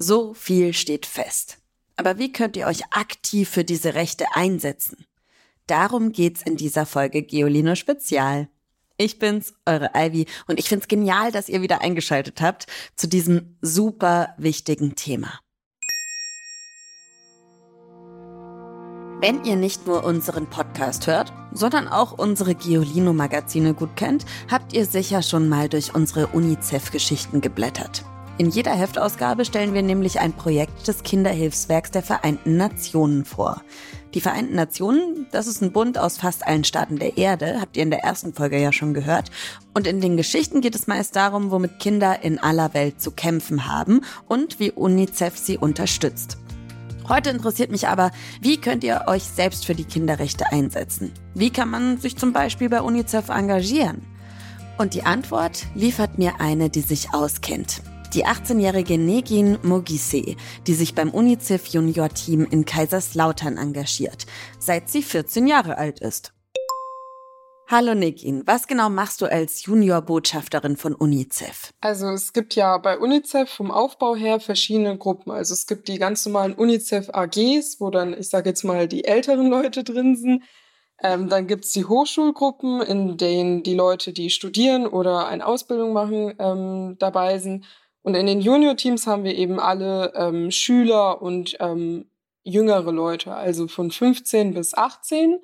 So viel steht fest. Aber wie könnt ihr euch aktiv für diese Rechte einsetzen? Darum geht's in dieser Folge Geolino Spezial. Ich bin's, eure Ivy, und ich find's genial, dass ihr wieder eingeschaltet habt zu diesem super wichtigen Thema. Wenn ihr nicht nur unseren Podcast hört, sondern auch unsere Geolino-Magazine gut kennt, habt ihr sicher schon mal durch unsere UNICEF-Geschichten geblättert. In jeder Heftausgabe stellen wir nämlich ein Projekt des Kinderhilfswerks der Vereinten Nationen vor. Die Vereinten Nationen, das ist ein Bund aus fast allen Staaten der Erde, habt ihr in der ersten Folge ja schon gehört. Und in den Geschichten geht es meist darum, womit Kinder in aller Welt zu kämpfen haben und wie UNICEF sie unterstützt. Heute interessiert mich aber, wie könnt ihr euch selbst für die Kinderrechte einsetzen? Wie kann man sich zum Beispiel bei UNICEF engagieren? Und die Antwort liefert mir eine, die sich auskennt. Die 18-jährige Negin Mogise, die sich beim UNICEF Junior Team in Kaiserslautern engagiert, seit sie 14 Jahre alt ist. Hallo Nikin, was genau machst du als Juniorbotschafterin von UNICEF? Also es gibt ja bei UNICEF vom Aufbau her verschiedene Gruppen. Also es gibt die ganz normalen UNICEF AGs, wo dann, ich sage jetzt mal, die älteren Leute drin sind. Ähm, dann gibt's die Hochschulgruppen, in denen die Leute, die studieren oder eine Ausbildung machen, ähm, dabei sind. Und in den Junior-Teams haben wir eben alle ähm, Schüler und ähm, jüngere Leute, also von 15 bis 18.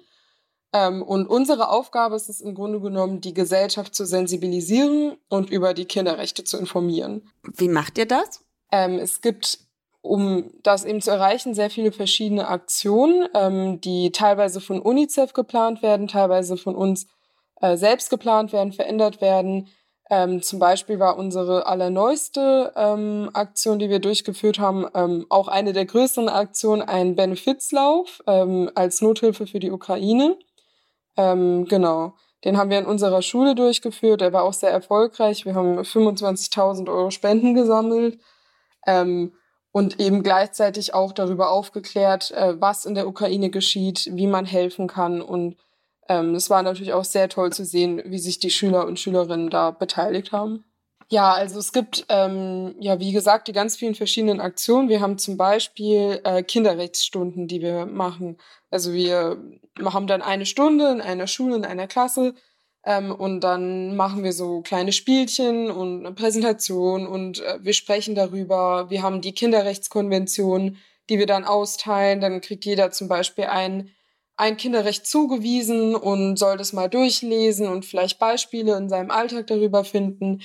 Ähm, und unsere Aufgabe ist es im Grunde genommen, die Gesellschaft zu sensibilisieren und über die Kinderrechte zu informieren. Wie macht ihr das? Ähm, es gibt, um das eben zu erreichen, sehr viele verschiedene Aktionen, ähm, die teilweise von UNICEF geplant werden, teilweise von uns äh, selbst geplant werden, verändert werden. Ähm, zum Beispiel war unsere allerneueste ähm, Aktion, die wir durchgeführt haben, ähm, auch eine der größeren Aktionen, ein Benefizlauf ähm, als Nothilfe für die Ukraine. Ähm, genau. Den haben wir in unserer Schule durchgeführt. Der war auch sehr erfolgreich. Wir haben 25.000 Euro Spenden gesammelt ähm, und eben gleichzeitig auch darüber aufgeklärt, äh, was in der Ukraine geschieht, wie man helfen kann. Und ähm, es war natürlich auch sehr toll zu sehen, wie sich die Schüler und Schülerinnen da beteiligt haben. Ja, also es gibt, ähm, ja, wie gesagt, die ganz vielen verschiedenen Aktionen. Wir haben zum Beispiel äh, Kinderrechtsstunden, die wir machen. Also wir haben dann eine Stunde in einer Schule, in einer Klasse ähm, und dann machen wir so kleine Spielchen und eine Präsentation und äh, wir sprechen darüber. Wir haben die Kinderrechtskonvention, die wir dann austeilen. Dann kriegt jeder zum Beispiel ein, ein Kinderrecht zugewiesen und soll das mal durchlesen und vielleicht Beispiele in seinem Alltag darüber finden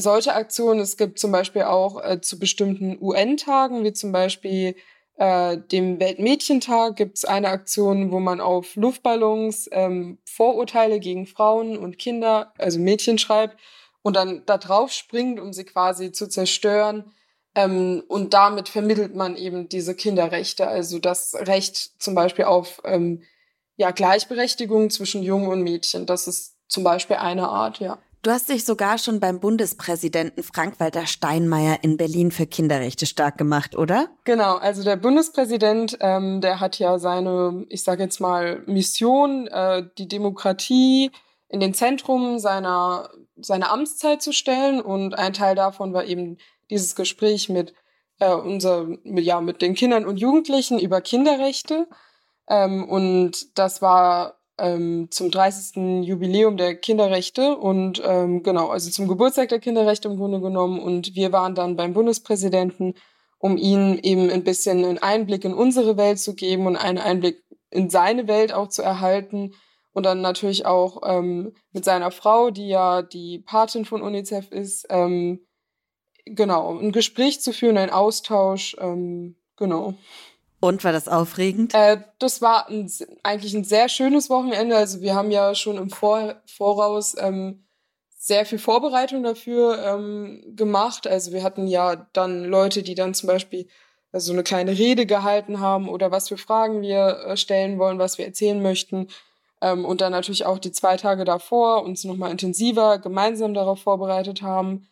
solche Aktionen. Es gibt zum Beispiel auch äh, zu bestimmten UN-Tagen, wie zum Beispiel äh, dem Weltmädchentag, gibt es eine Aktion, wo man auf Luftballons ähm, Vorurteile gegen Frauen und Kinder, also Mädchen schreibt und dann da drauf springt, um sie quasi zu zerstören. Ähm, und damit vermittelt man eben diese Kinderrechte, also das Recht zum Beispiel auf ähm, ja, Gleichberechtigung zwischen Jungen und Mädchen. Das ist zum Beispiel eine Art, ja. Du hast dich sogar schon beim Bundespräsidenten Frank-Walter Steinmeier in Berlin für Kinderrechte stark gemacht, oder? Genau, also der Bundespräsident, ähm, der hat ja seine, ich sage jetzt mal, Mission, äh, die Demokratie in den Zentrum seiner, seiner Amtszeit zu stellen. Und ein Teil davon war eben dieses Gespräch mit, äh, unser, ja, mit den Kindern und Jugendlichen über Kinderrechte. Ähm, und das war ähm, zum 30. Jubiläum der Kinderrechte und ähm, genau, also zum Geburtstag der Kinderrechte im Grunde genommen. Und wir waren dann beim Bundespräsidenten, um ihm eben ein bisschen einen Einblick in unsere Welt zu geben und einen Einblick in seine Welt auch zu erhalten. Und dann natürlich auch ähm, mit seiner Frau, die ja die Patin von UNICEF ist, ähm, genau, ein Gespräch zu führen, ein Austausch, ähm, genau. Und war das aufregend? Äh, das war ein, eigentlich ein sehr schönes Wochenende. Also wir haben ja schon im Vor Voraus ähm, sehr viel Vorbereitung dafür ähm, gemacht. Also wir hatten ja dann Leute, die dann zum Beispiel so eine kleine Rede gehalten haben oder was für Fragen wir äh, stellen wollen, was wir erzählen möchten. Ähm, und dann natürlich auch die zwei Tage davor uns nochmal intensiver gemeinsam darauf vorbereitet haben.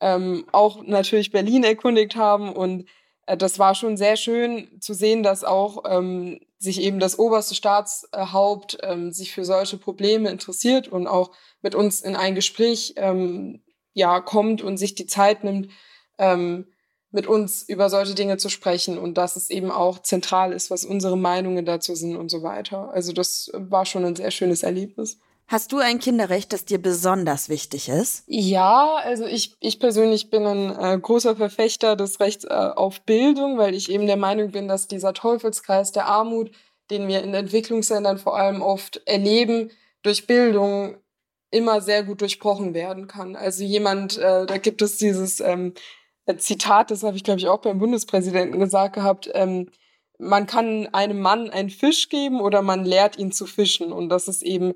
Ähm, auch natürlich Berlin erkundigt haben und äh, das war schon sehr schön zu sehen, dass auch ähm, sich eben das oberste Staatshaupt ähm, sich für solche Probleme interessiert und auch mit uns in ein Gespräch ähm, ja kommt und sich die Zeit nimmt, ähm, mit uns über solche Dinge zu sprechen und dass es eben auch zentral ist, was unsere Meinungen dazu sind und so weiter. Also das war schon ein sehr schönes Erlebnis. Hast du ein Kinderrecht, das dir besonders wichtig ist? Ja, also ich, ich persönlich bin ein äh, großer Verfechter des Rechts äh, auf Bildung, weil ich eben der Meinung bin, dass dieser Teufelskreis der Armut, den wir in Entwicklungsländern vor allem oft erleben, durch Bildung immer sehr gut durchbrochen werden kann. Also jemand, äh, da gibt es dieses ähm, Zitat, das habe ich glaube ich auch beim Bundespräsidenten gesagt gehabt, ähm, man kann einem Mann einen Fisch geben oder man lehrt ihn zu fischen. Und das ist eben,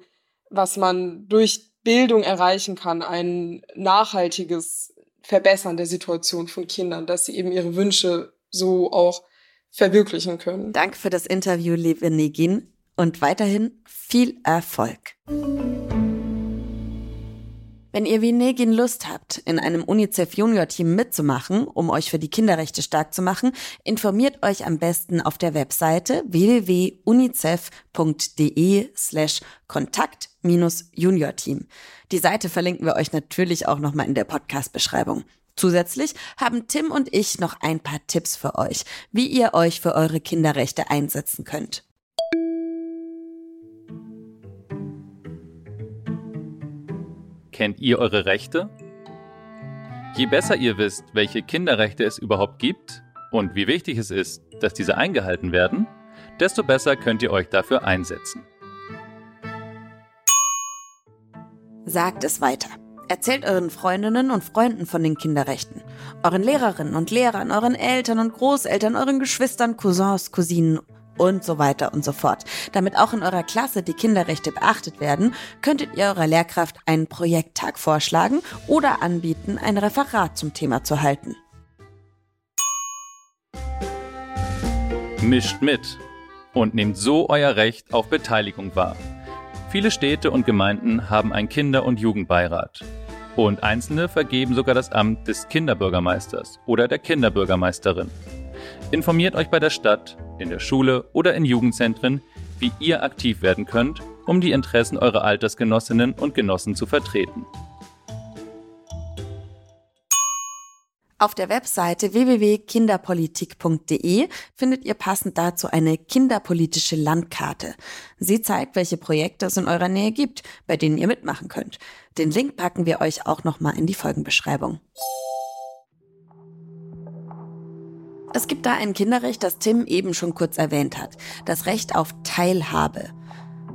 was man durch Bildung erreichen kann, ein nachhaltiges Verbessern der Situation von Kindern, dass sie eben ihre Wünsche so auch verwirklichen können. Danke für das Interview, liebe Negin, und weiterhin viel Erfolg. Wenn ihr wie Negin Lust habt, in einem UNICEF Junior Team mitzumachen, um euch für die Kinderrechte stark zu machen, informiert euch am besten auf der Webseite www.unicef.de slash Kontakt Junior Team. Die Seite verlinken wir euch natürlich auch nochmal in der Podcast-Beschreibung. Zusätzlich haben Tim und ich noch ein paar Tipps für euch, wie ihr euch für eure Kinderrechte einsetzen könnt. Kennt ihr eure Rechte? Je besser ihr wisst, welche Kinderrechte es überhaupt gibt und wie wichtig es ist, dass diese eingehalten werden, desto besser könnt ihr euch dafür einsetzen. Sagt es weiter. Erzählt euren Freundinnen und Freunden von den Kinderrechten. Euren Lehrerinnen und Lehrern, euren Eltern und Großeltern, euren Geschwistern, Cousins, Cousinen und so weiter und so fort. Damit auch in eurer Klasse die Kinderrechte beachtet werden, könntet ihr eurer Lehrkraft einen Projekttag vorschlagen oder anbieten, ein Referat zum Thema zu halten. Mischt mit und nehmt so euer Recht auf Beteiligung wahr. Viele Städte und Gemeinden haben einen Kinder- und Jugendbeirat. Und einzelne vergeben sogar das Amt des Kinderbürgermeisters oder der Kinderbürgermeisterin. Informiert euch bei der Stadt, in der Schule oder in Jugendzentren, wie ihr aktiv werden könnt, um die Interessen eurer Altersgenossinnen und Genossen zu vertreten. Auf der Webseite www.kinderpolitik.de findet ihr passend dazu eine kinderpolitische Landkarte. Sie zeigt, welche Projekte es in eurer Nähe gibt, bei denen ihr mitmachen könnt. Den Link packen wir euch auch nochmal in die Folgenbeschreibung. Es gibt da ein Kinderrecht, das Tim eben schon kurz erwähnt hat. Das Recht auf Teilhabe.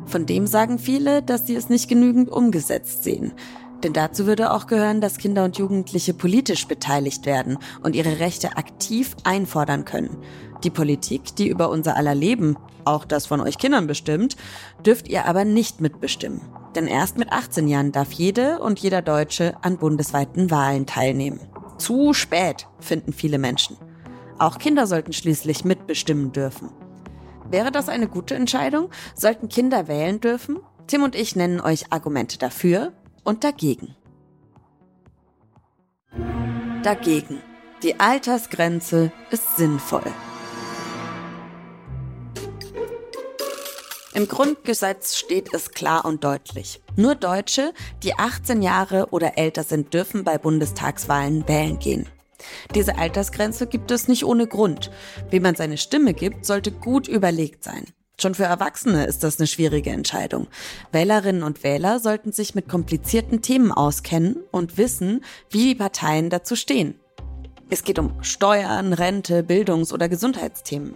Von dem sagen viele, dass sie es nicht genügend umgesetzt sehen. Denn dazu würde auch gehören, dass Kinder und Jugendliche politisch beteiligt werden und ihre Rechte aktiv einfordern können. Die Politik, die über unser aller Leben, auch das von euch Kindern bestimmt, dürft ihr aber nicht mitbestimmen. Denn erst mit 18 Jahren darf jede und jeder Deutsche an bundesweiten Wahlen teilnehmen. Zu spät, finden viele Menschen. Auch Kinder sollten schließlich mitbestimmen dürfen. Wäre das eine gute Entscheidung? Sollten Kinder wählen dürfen? Tim und ich nennen euch Argumente dafür und dagegen. Dagegen. Die Altersgrenze ist sinnvoll. Im Grundgesetz steht es klar und deutlich. Nur Deutsche, die 18 Jahre oder älter sind, dürfen bei Bundestagswahlen wählen gehen. Diese Altersgrenze gibt es nicht ohne Grund. Wie man seine Stimme gibt, sollte gut überlegt sein. Schon für Erwachsene ist das eine schwierige Entscheidung. Wählerinnen und Wähler sollten sich mit komplizierten Themen auskennen und wissen, wie die Parteien dazu stehen. Es geht um Steuern, Rente, Bildungs- oder Gesundheitsthemen.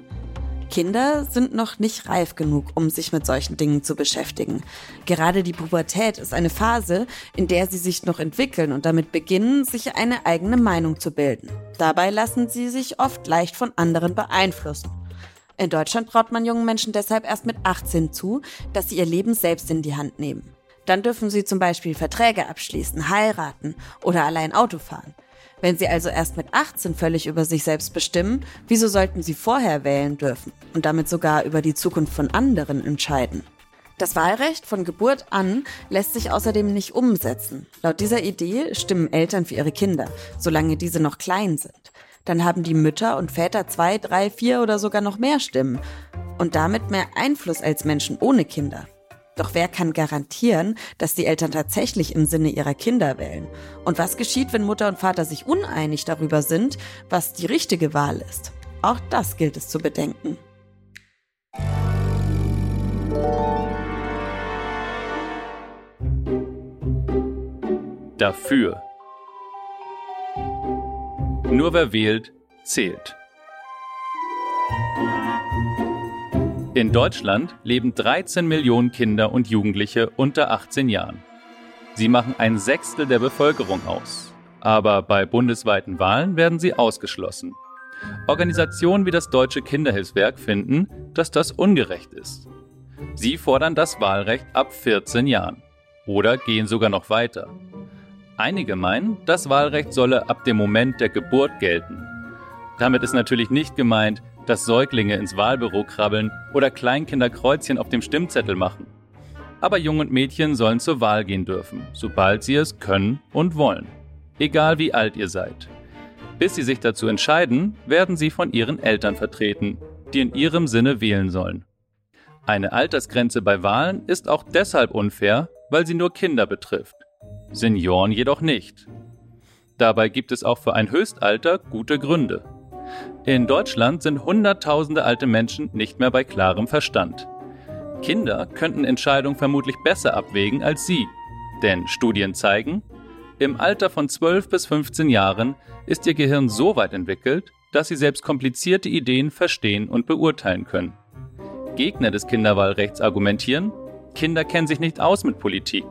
Kinder sind noch nicht reif genug, um sich mit solchen Dingen zu beschäftigen. Gerade die Pubertät ist eine Phase, in der sie sich noch entwickeln und damit beginnen, sich eine eigene Meinung zu bilden. Dabei lassen sie sich oft leicht von anderen beeinflussen. In Deutschland traut man jungen Menschen deshalb erst mit 18 zu, dass sie ihr Leben selbst in die Hand nehmen. Dann dürfen sie zum Beispiel Verträge abschließen, heiraten oder allein Auto fahren. Wenn sie also erst mit 18 völlig über sich selbst bestimmen, wieso sollten sie vorher wählen dürfen und damit sogar über die Zukunft von anderen entscheiden? Das Wahlrecht von Geburt an lässt sich außerdem nicht umsetzen. Laut dieser Idee stimmen Eltern für ihre Kinder, solange diese noch klein sind. Dann haben die Mütter und Väter zwei, drei, vier oder sogar noch mehr Stimmen und damit mehr Einfluss als Menschen ohne Kinder. Doch wer kann garantieren, dass die Eltern tatsächlich im Sinne ihrer Kinder wählen? Und was geschieht, wenn Mutter und Vater sich uneinig darüber sind, was die richtige Wahl ist? Auch das gilt es zu bedenken. Dafür. Nur wer wählt, zählt. In Deutschland leben 13 Millionen Kinder und Jugendliche unter 18 Jahren. Sie machen ein Sechstel der Bevölkerung aus. Aber bei bundesweiten Wahlen werden sie ausgeschlossen. Organisationen wie das Deutsche Kinderhilfswerk finden, dass das ungerecht ist. Sie fordern das Wahlrecht ab 14 Jahren oder gehen sogar noch weiter. Einige meinen, das Wahlrecht solle ab dem Moment der Geburt gelten. Damit ist natürlich nicht gemeint, dass Säuglinge ins Wahlbüro krabbeln oder Kleinkinder Kreuzchen auf dem Stimmzettel machen. Aber Jungen und Mädchen sollen zur Wahl gehen dürfen, sobald sie es können und wollen. Egal wie alt ihr seid. Bis sie sich dazu entscheiden, werden sie von ihren Eltern vertreten, die in ihrem Sinne wählen sollen. Eine Altersgrenze bei Wahlen ist auch deshalb unfair, weil sie nur Kinder betrifft. Senioren jedoch nicht. Dabei gibt es auch für ein Höchstalter gute Gründe. In Deutschland sind Hunderttausende alte Menschen nicht mehr bei klarem Verstand. Kinder könnten Entscheidungen vermutlich besser abwägen als sie, denn Studien zeigen, im Alter von 12 bis 15 Jahren ist ihr Gehirn so weit entwickelt, dass sie selbst komplizierte Ideen verstehen und beurteilen können. Gegner des Kinderwahlrechts argumentieren, Kinder kennen sich nicht aus mit Politik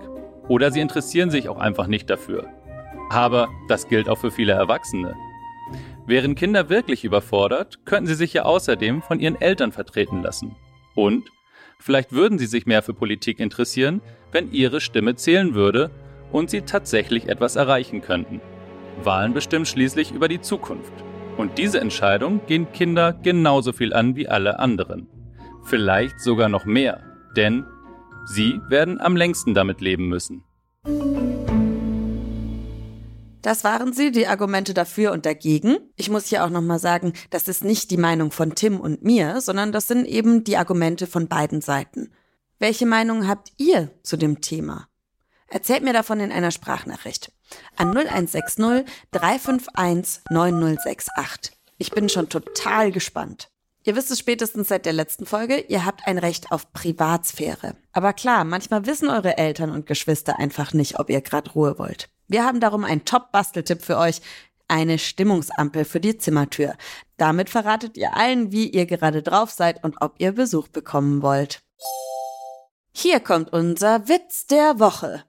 oder sie interessieren sich auch einfach nicht dafür. Aber das gilt auch für viele Erwachsene. Wären Kinder wirklich überfordert, könnten sie sich ja außerdem von ihren Eltern vertreten lassen. Und vielleicht würden sie sich mehr für Politik interessieren, wenn ihre Stimme zählen würde und sie tatsächlich etwas erreichen könnten. Wahlen bestimmen schließlich über die Zukunft. Und diese Entscheidung gehen Kinder genauso viel an wie alle anderen. Vielleicht sogar noch mehr, denn sie werden am längsten damit leben müssen. Das waren sie, die Argumente dafür und dagegen. Ich muss hier auch nochmal sagen, das ist nicht die Meinung von Tim und mir, sondern das sind eben die Argumente von beiden Seiten. Welche Meinung habt ihr zu dem Thema? Erzählt mir davon in einer Sprachnachricht an 0160 351 9068. Ich bin schon total gespannt. Ihr wisst es spätestens seit der letzten Folge, ihr habt ein Recht auf Privatsphäre. Aber klar, manchmal wissen eure Eltern und Geschwister einfach nicht, ob ihr gerade Ruhe wollt. Wir haben darum einen Top-Basteltipp für euch. Eine Stimmungsampel für die Zimmertür. Damit verratet ihr allen, wie ihr gerade drauf seid und ob ihr Besuch bekommen wollt. Hier kommt unser Witz der Woche.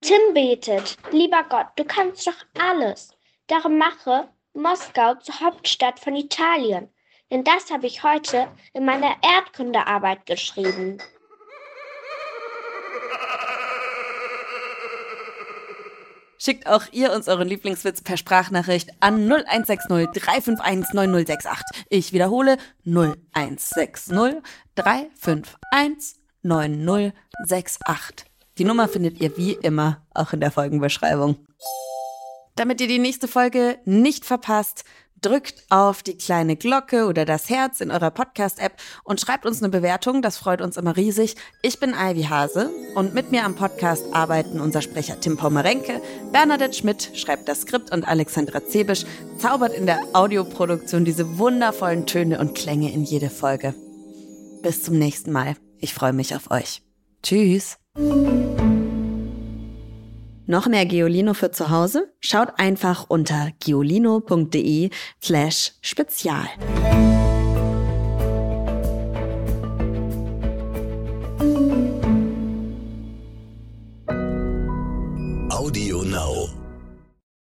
Tim betet, lieber Gott, du kannst doch alles. Darum mache Moskau zur Hauptstadt von Italien. Denn das habe ich heute in meiner Erdkundearbeit geschrieben. Schickt auch ihr uns euren Lieblingswitz per Sprachnachricht an 0160 351 9068. Ich wiederhole 0160 351 9068. Die Nummer findet ihr wie immer auch in der Folgenbeschreibung. Damit ihr die nächste Folge nicht verpasst, drückt auf die kleine Glocke oder das Herz in eurer Podcast-App und schreibt uns eine Bewertung. Das freut uns immer riesig. Ich bin Ivy Hase und mit mir am Podcast arbeiten unser Sprecher Tim Pommerenke, Bernadette Schmidt schreibt das Skript und Alexandra Zebisch zaubert in der Audioproduktion diese wundervollen Töne und Klänge in jede Folge. Bis zum nächsten Mal. Ich freue mich auf euch. Tschüss. Noch mehr Geolino für zu Hause? Schaut einfach unter geolino.de slash spezial.